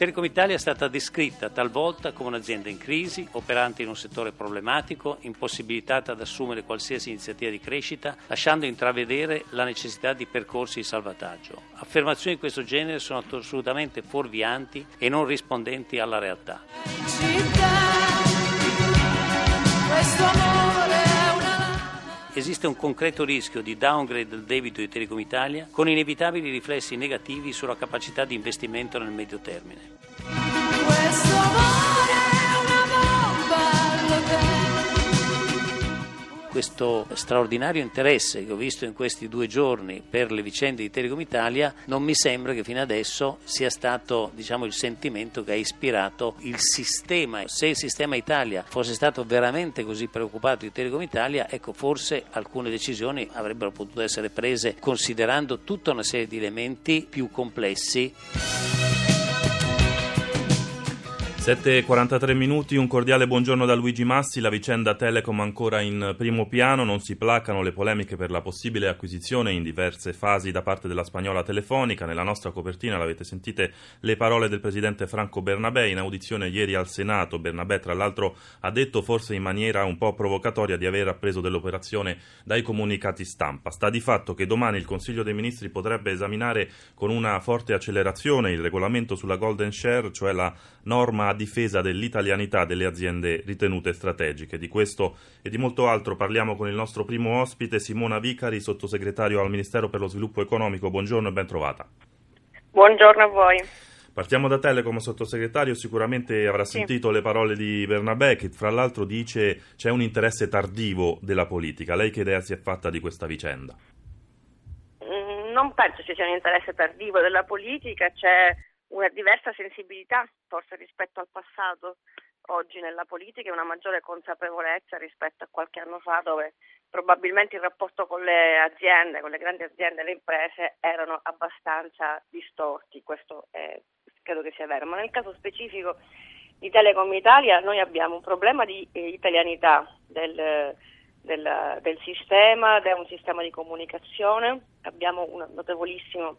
Telecom Italia è stata descritta talvolta come un'azienda in crisi, operante in un settore problematico, impossibilitata ad assumere qualsiasi iniziativa di crescita, lasciando intravedere la necessità di percorsi di salvataggio. Affermazioni di questo genere sono assolutamente fuorvianti e non rispondenti alla realtà. Città, Esiste un concreto rischio di downgrade del debito di Telecom Italia con inevitabili riflessi negativi sulla capacità di investimento nel medio termine. Questo straordinario interesse che ho visto in questi due giorni per le vicende di Telecom Italia non mi sembra che fino adesso sia stato diciamo, il sentimento che ha ispirato il sistema. Se il sistema Italia fosse stato veramente così preoccupato di Telecom Italia, ecco forse alcune decisioni avrebbero potuto essere prese considerando tutta una serie di elementi più complessi 7.43 minuti, un cordiale buongiorno da Luigi Massi, la vicenda Telecom ancora in primo piano, non si placano le polemiche per la possibile acquisizione in diverse fasi da parte della spagnola telefonica, nella nostra copertina l'avete sentite le parole del presidente Franco Bernabé in audizione ieri al Senato, Bernabé tra l'altro ha detto forse in maniera un po' provocatoria di aver appreso dell'operazione dai comunicati stampa, sta di fatto che domani il Consiglio dei Ministri potrebbe esaminare con una forte accelerazione il regolamento sulla Golden Share, cioè la norma a difesa dell'italianità delle aziende ritenute strategiche. Di questo e di molto altro parliamo con il nostro primo ospite, Simona Vicari, sottosegretario al Ministero per lo Sviluppo Economico. Buongiorno e ben trovata. Buongiorno a voi. Partiamo da Telecom, sottosegretario, sicuramente avrà Sì. sentito le parole di Bernabé che fra l'altro dice c'è un interesse tardivo della politica. Lei che idea si è fatta di questa vicenda? Mm, Non penso ci sia un interesse tardivo della politica, c'è una diversa sensibilità forse rispetto al passato. Oggi nella politica e una maggiore consapevolezza rispetto a qualche anno fa dove probabilmente il rapporto con le aziende, con le grandi aziende e le imprese erano abbastanza distorti, questo è- credo che sia vero, ma nel caso specifico di Telecom Italia noi abbiamo un problema di eh, italianità del, del- del sistema, è un sistema di comunicazione, abbiamo un notevolissimo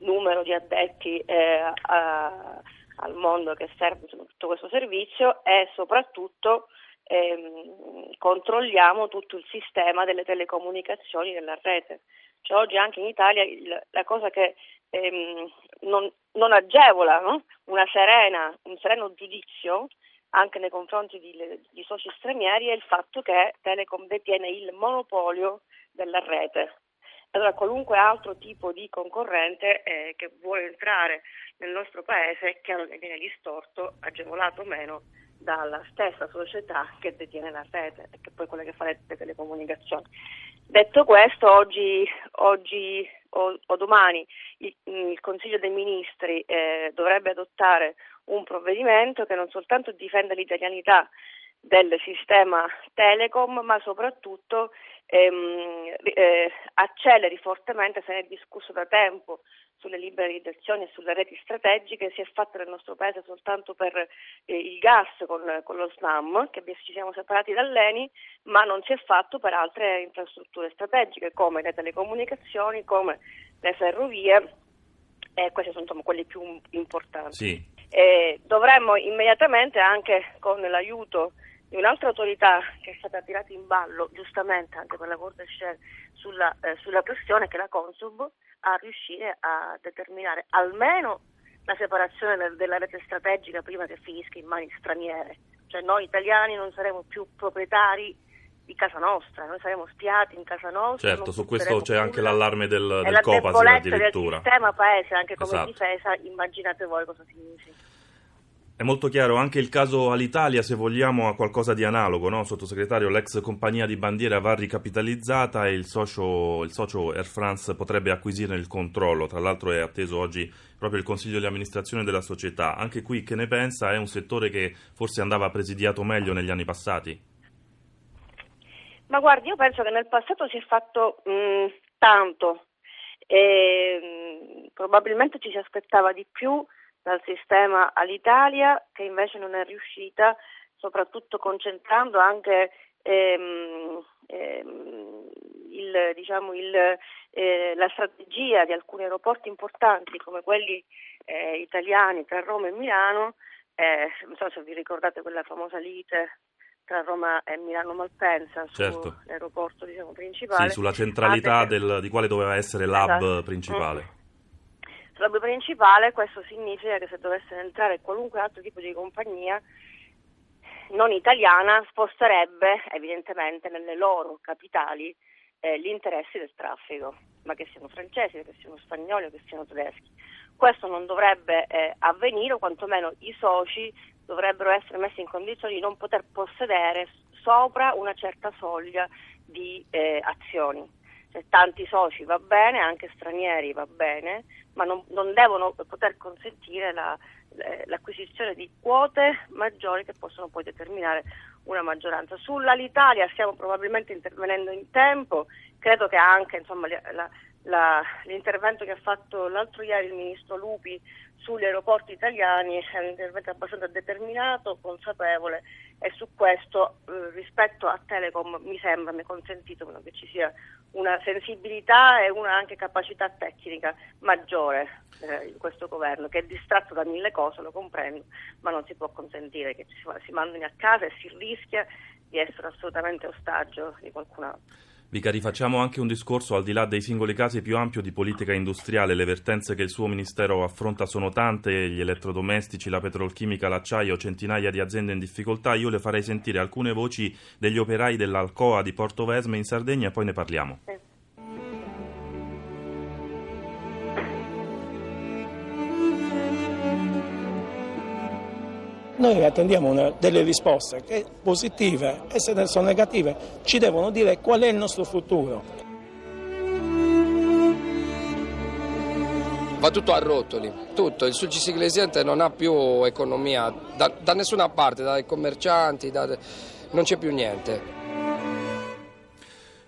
numero di addetti eh, a- al mondo che serve tutto questo servizio e soprattutto ehm, controlliamo tutto il sistema delle telecomunicazioni della rete. Cioè, oggi anche in Italia il- la cosa che ehm, non, non agevola no? Serena, un sereno giudizio anche nei confronti di, di soci stranieri è il fatto che Telecom detiene il monopolio della rete. Allora qualunque altro tipo di concorrente eh, che vuole entrare nel nostro paese chiaro che viene distorto, agevolato o meno, dalla stessa società che detiene la rete che poi è quella che fa le, le telecomunicazioni. Detto questo, oggi, oggi o, o domani il, il Consiglio dei Ministri eh, dovrebbe adottare un provvedimento che non soltanto difende l'italianità del sistema Telecom, ma soprattutto ehm, eh, acceleri fortemente, se ne è discusso da tempo sulle liberalizzazioni e sulle reti strategiche, si è fatto nel nostro paese soltanto per eh, il gas con, con lo SNAM, che ci siamo separati dall'ENI, ma non si è fatto per altre infrastrutture strategiche come le telecomunicazioni, come le ferrovie, e questi sono insomma, quelli più importanti. Sì. Eh, dovremmo immediatamente anche con l'aiuto di un'altra autorità che è stata tirata in ballo giustamente anche per la Corte Share sulla, eh, sulla questione che la Consub a riuscire a determinare almeno la separazione del- della rete strategica prima che finisca in mani straniere. Cioè noi italiani non saremo più proprietari di casa nostra, noi saremo spiati in casa nostra. Certo, su questo c'è anche l'allarme del, del Copasir addirittura. del sistema paese anche come Esatto. difesa, immaginate voi cosa significa. È molto chiaro, anche il caso Alitalia, se vogliamo, ha qualcosa di analogo, no? Sottosegretario, l'ex compagnia di bandiera va ricapitalizzata e il socio, il socio Air France potrebbe acquisire il controllo. Tra l'altro è atteso oggi proprio il consiglio di amministrazione della società. Anche qui che ne pensa? È un settore che forse andava presidiato meglio negli anni passati? Ma guardi, io penso che nel passato si è fatto mh, tanto e mh, probabilmente ci si aspettava di più dal sistema all'Italia che invece non è riuscita, soprattutto concentrando anche ehm, ehm, il, diciamo, il, eh, la strategia di alcuni aeroporti importanti come quelli eh, italiani tra Roma e Milano, eh, non so se vi ricordate quella famosa lite tra Roma e Milano Malpensa certo. sull'aeroporto diciamo, principale. Sì, sulla centralità ah, del, di quale doveva essere l'hub esatto. principale. L'hub principale, questo significa che se dovesse entrare qualunque altro tipo di compagnia non italiana sposterebbe evidentemente nelle loro capitali eh, gli interessi del traffico, ma che siano francesi, che siano spagnoli che siano tedeschi. Questo non dovrebbe eh, avvenire, o quantomeno i soci dovrebbero essere messi in condizione di non poter possedere sopra una certa soglia di eh, azioni. Tanti soci va bene, anche stranieri va bene, ma non, non devono poter consentire la, l'acquisizione di quote maggiori che possono poi determinare una maggioranza. Sull'Alitalia stiamo probabilmente intervenendo in tempo, credo che anche insomma, la, la, l'intervento che ha fatto l'altro ieri il ministro Lupi sugli aeroporti italiani è un intervento abbastanza determinato, consapevole e su questo eh, rispetto a Telecom mi sembra, mi è consentito che ci sia una sensibilità e una anche capacità tecnica maggiore eh, in questo governo che è distratto da mille cose, lo comprendo, ma non si può consentire che ci si, si mandino a casa e si rischia di essere assolutamente ostaggio di qualcun altro. Vicari, facciamo anche un discorso al di là dei singoli casi più ampio di politica industriale. Le vertenze che il suo ministero affronta sono tante, gli elettrodomestici, la petrolchimica, l'acciaio, centinaia di aziende in difficoltà. Io le farei sentire alcune voci degli operai dell'Alcoa di Portovesme in Sardegna e poi ne parliamo. Sì. Noi attendiamo una, delle risposte che positive e se sono negative ci devono dire qual è il nostro futuro. Va tutto a rotoli, tutto. Il Sulcis Iglesiente non ha più economia da, da nessuna parte, dai commercianti, da, non c'è più niente.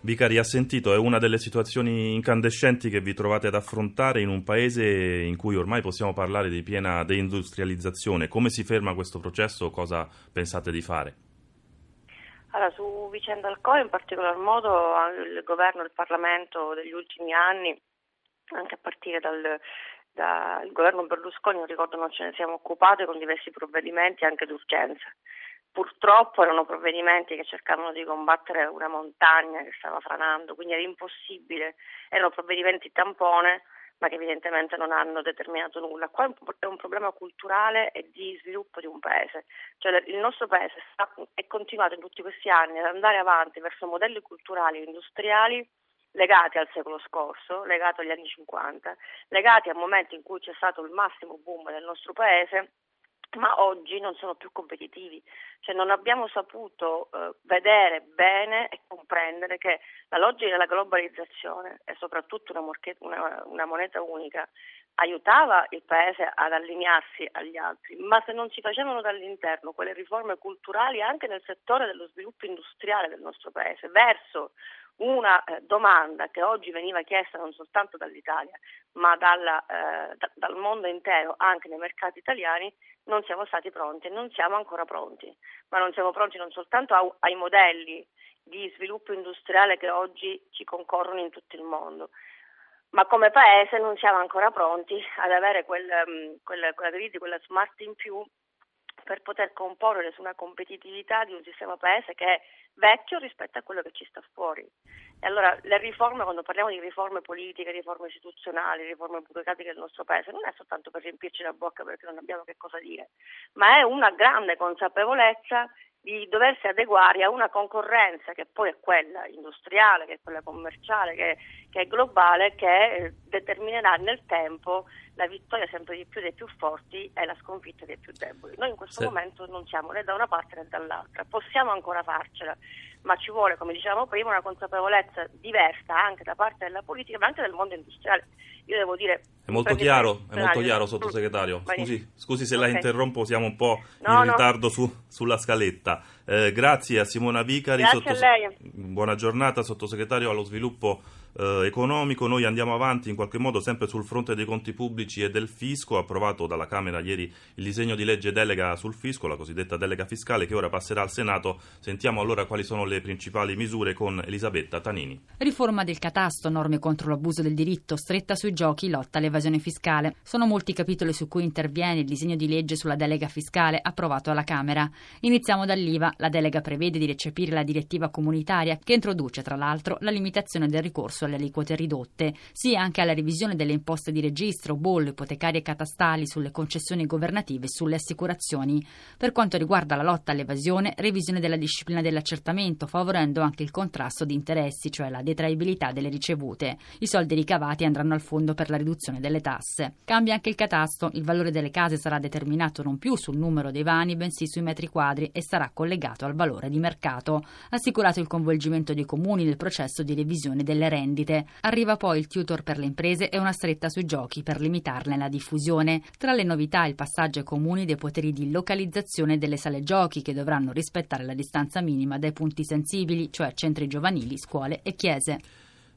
Vicari, ha sentito, è una delle situazioni incandescenti che vi trovate ad affrontare in un paese in cui ormai possiamo parlare di piena deindustrializzazione. Come si ferma questo processo? Cosa pensate di fare? Allora, su vicenda Alcoa in particolar modo il governo e il Parlamento degli ultimi anni, anche a partire dal, dal governo Berlusconi, non ricordo non ce ne siamo occupati con diversi provvedimenti anche d'urgenza purtroppo erano provvedimenti che cercavano di combattere una montagna che stava franando, quindi era impossibile, erano provvedimenti tampone ma che evidentemente non hanno determinato nulla. Qua è un problema culturale e di sviluppo di un paese, cioè il nostro paese sta, è continuato in tutti questi anni ad andare avanti verso modelli culturali e industriali legati al secolo scorso, legati agli anni 50, legati al momento in cui c'è stato il massimo boom del nostro paese ma oggi non sono più competitivi, cioè non abbiamo saputo eh, vedere bene e comprendere che la logica della globalizzazione e soprattutto una, una, una moneta unica aiutava il paese ad allinearsi agli altri, ma se non si facevano dall'interno quelle riforme culturali anche nel settore dello sviluppo industriale del nostro paese verso una eh, domanda che oggi veniva chiesta non soltanto dall'Italia ma dalla, eh, da, dal mondo intero anche nei mercati italiani, non siamo stati pronti non siamo ancora pronti, ma non siamo pronti non soltanto a, ai modelli di sviluppo industriale che oggi ci concorrono in tutto il mondo, ma come Paese non siamo ancora pronti ad avere quel, um, quella, quella quella smart in più per poter comporre su una competitività di un sistema paese che è vecchio rispetto a quello che ci sta fuori. E allora le riforme, quando parliamo di riforme politiche, riforme istituzionali, riforme burocratiche del nostro paese, non è soltanto per riempirci la bocca perché non abbiamo che cosa dire, ma è una grande consapevolezza di doversi adeguare a una concorrenza che poi è quella industriale, che è quella commerciale, che, che è globale, che eh, determinerà nel tempo la vittoria sempre di più dei più forti e la sconfitta dei più deboli. Noi in questo sì. momento non siamo né da una parte né dall'altra, possiamo ancora farcela, ma ci vuole, come dicevamo prima, una consapevolezza diversa anche da parte della politica, ma anche del mondo industriale. Io devo dire è molto chiaro, è molto chiaro, sottosegretario. Scusi, scusi se okay. la interrompo, siamo un po' no, in ritardo no. su, sulla scaletta. Eh, grazie a Simona Vicari, grazie sottose... a lei. buona giornata, sottosegretario allo sviluppo eh, economico. Noi andiamo avanti in qualche modo sempre sul fronte dei conti pubblici e del fisco. Approvato dalla Camera ieri il disegno di legge delega sul fisco, la cosiddetta delega fiscale, che ora passerà al Senato. Sentiamo allora quali sono le principali misure con Elisabetta Tanini. Riforma del catasto, norme contro l'abuso del diritto, stretta sui giochi, lotta all'evasione fiscale. Sono molti capitoli su cui interviene il disegno di legge sulla delega fiscale approvato alla Camera. Iniziamo dall'IVA. La delega prevede di recepire la direttiva comunitaria che introduce, tra l'altro, la limitazione del ricorso alle aliquote ridotte, sia anche alla revisione delle imposte di registro, bollo, ipotecarie e catastali sulle concessioni governative e sulle assicurazioni. Per quanto riguarda la lotta all'evasione, revisione della disciplina dell'accertamento, favorendo anche il contrasto di interessi, cioè la detraibilità delle ricevute. I soldi ricavati andranno al fondo per la riduzione delle tasse. Cambia anche il catasto, il valore delle case sarà determinato non più sul numero dei vani, bensì sui metri quadri e sarà collegato al valore di mercato. Assicurato il coinvolgimento dei comuni nel processo di revisione delle rendite vendite. Arriva poi il tutor per le imprese e una stretta sui giochi per limitarne la diffusione. Tra le novità il passaggio ai comuni dei poteri di localizzazione delle sale giochi che dovranno rispettare la distanza minima dai punti sensibili, cioè centri giovanili, scuole e chiese.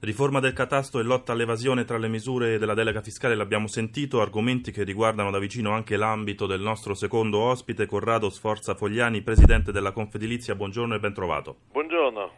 Riforma del catasto e lotta all'evasione tra le misure della delega fiscale l'abbiamo sentito, argomenti che riguardano da vicino anche l'ambito del nostro secondo ospite, Corrado Sforza Fogliani, presidente della Confedilizia. Buongiorno e ben trovato. Buongiorno.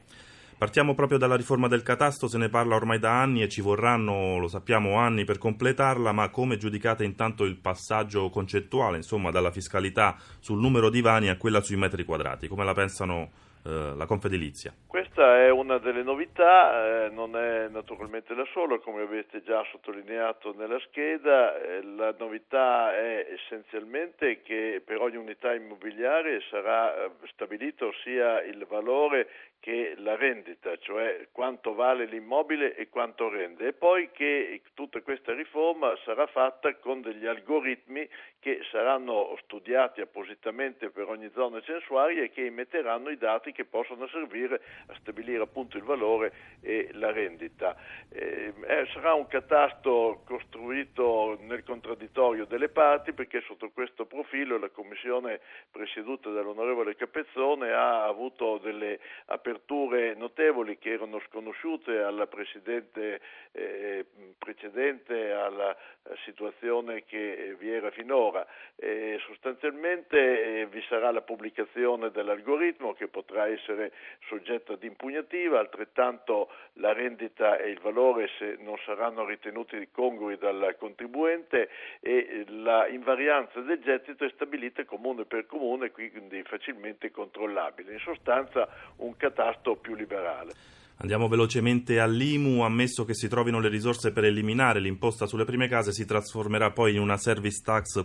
Partiamo proprio dalla riforma del catasto, se ne parla ormai da anni e ci vorranno, lo sappiamo, anni per completarla, ma come giudicate intanto il passaggio concettuale, insomma, dalla fiscalità sul numero di vani a quella sui metri quadrati? Come la pensano eh, la Confedilizia? Questa è una delle novità, eh, non è naturalmente la sola, come avete già sottolineato nella scheda, eh, la novità è essenzialmente che per ogni unità immobiliare sarà eh, stabilito sia il valore che la rendita, cioè quanto vale l'immobile e quanto rende, e poi che tutta questa riforma sarà fatta con degli algoritmi che saranno studiati appositamente per ogni zona censuaria e che emetteranno i dati che possono servire a stabilire appunto il valore e la rendita. Eh, eh, sarà un catasto costruito nel contraddittorio delle parti perché sotto questo profilo la Commissione presieduta dall'onorevole Capezzone ha avuto delle aperture aperture notevoli che erano sconosciute alla Presidente eh, precedente alla eh, situazione che vi era finora. Eh, sostanzialmente vi sarà la pubblicazione dell'algoritmo che potrà essere soggetto ad impugnativa, altrettanto la rendita e il valore se non saranno ritenuti congrui dal contribuente e la invarianza del gettito è stabilita comune per comune, quindi facilmente controllabile. In sostanza un catalogo tasto più liberale. Andiamo velocemente all'IMU, ammesso che si trovino le risorse per eliminare l'imposta sulle prime case, si trasformerà poi in una service tax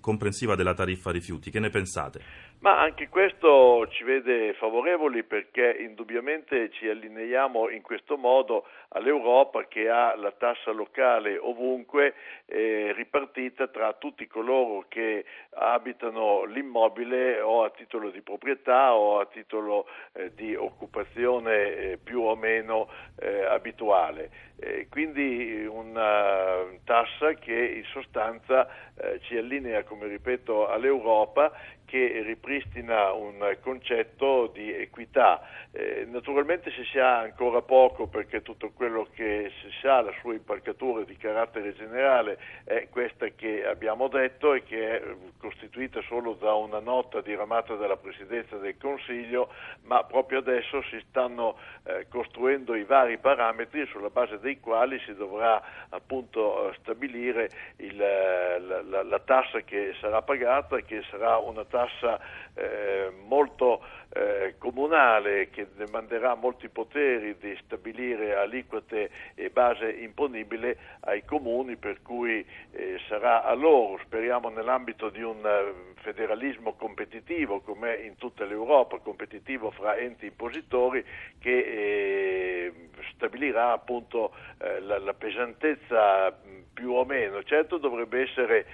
comprensiva della tariffa rifiuti. Che ne pensate? Ma anche questo ci vede favorevoli perché indubbiamente ci allineiamo in questo modo all'Europa che ha la tassa locale ovunque eh, ripartita tra tutti coloro che abitano l'immobile o a titolo di proprietà o a titolo eh, di occupazione eh, più o meno eh, abituale. Eh, quindi una tassa che in sostanza eh, ci allinea, come ripeto, all'Europa che ripristina un concetto di equità. Eh, naturalmente si sa ancora poco perché tutto quello che si sa, la sua impalcatura di carattere generale è questa che abbiamo detto e che è costituita solo da una nota diramata dalla Presidenza del Consiglio, ma proprio adesso si stanno eh, costruendo i vari parametri sulla base dei quali si dovrà appunto stabilire il, la, la, la tassa che sarà pagata, che sarà una tassa tassa eh, molto eh, comunale che demanderà molti poteri di stabilire aliquote e base imponibile ai comuni per cui eh, sarà a loro, speriamo nell'ambito di un eh, federalismo competitivo come in tutta l'Europa, competitivo fra enti impositori che eh, stabilirà appunto eh, la, la pesantezza più o meno. Certo dovrebbe essere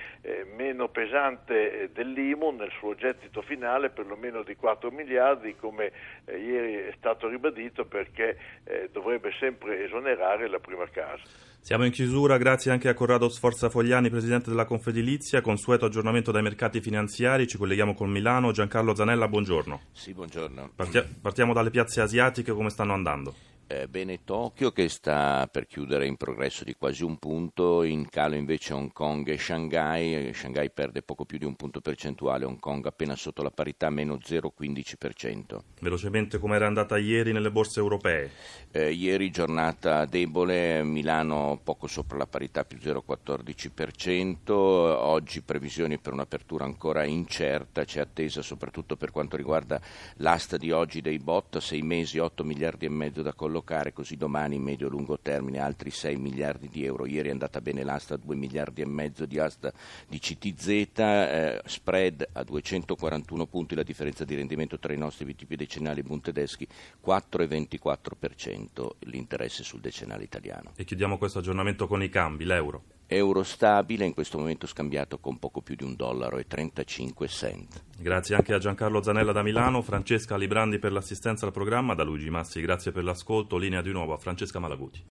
meno pesante dell'IMU nel suo gettito finale, perlomeno di 4 miliardi, come eh, ieri è stato ribadito, perché eh, dovrebbe sempre esonerare la prima casa. Siamo in chiusura, grazie anche a Corrado Sforza Fogliani, presidente della Confedilizia. Consueto aggiornamento dai mercati finanziari, ci colleghiamo con Milano. Giancarlo Zanella, buongiorno. Sì, buongiorno. Partia- partiamo dalle piazze asiatiche, come stanno andando? Eh, bene Tokyo che sta per chiudere in progresso di quasi un punto, in calo invece Hong Kong e Shanghai, Shanghai perde poco più di un punto percentuale, Hong Kong appena sotto la parità meno 0,15%. Velocemente come era andata ieri nelle borse europee? Eh, ieri giornata debole, Milano poco sopra la parità più 0,14%, oggi previsioni per un'apertura ancora incerta, c'è attesa soprattutto per quanto riguarda l'asta di oggi dei bot, 6 mesi 8 miliardi e mezzo da collocare collocare così domani in medio-lungo termine altri 6 miliardi di euro. Ieri è andata bene l'asta, 2 miliardi e mezzo di asta di CTZ, eh, spread a 241 punti, la differenza di rendimento tra i nostri BTP decennali e Bund tedeschi 4,24% l'interesse sul decennale italiano. E chiudiamo questo aggiornamento con i cambi, l'euro euro stabile, in questo momento scambiato con poco più di un dollaro e 35 cent. Grazie anche a Giancarlo Zanella da Milano, Francesca Librandi per l'assistenza al programma, da Luigi Massi grazie per l'ascolto, linea di nuovo a Francesca Malaguti.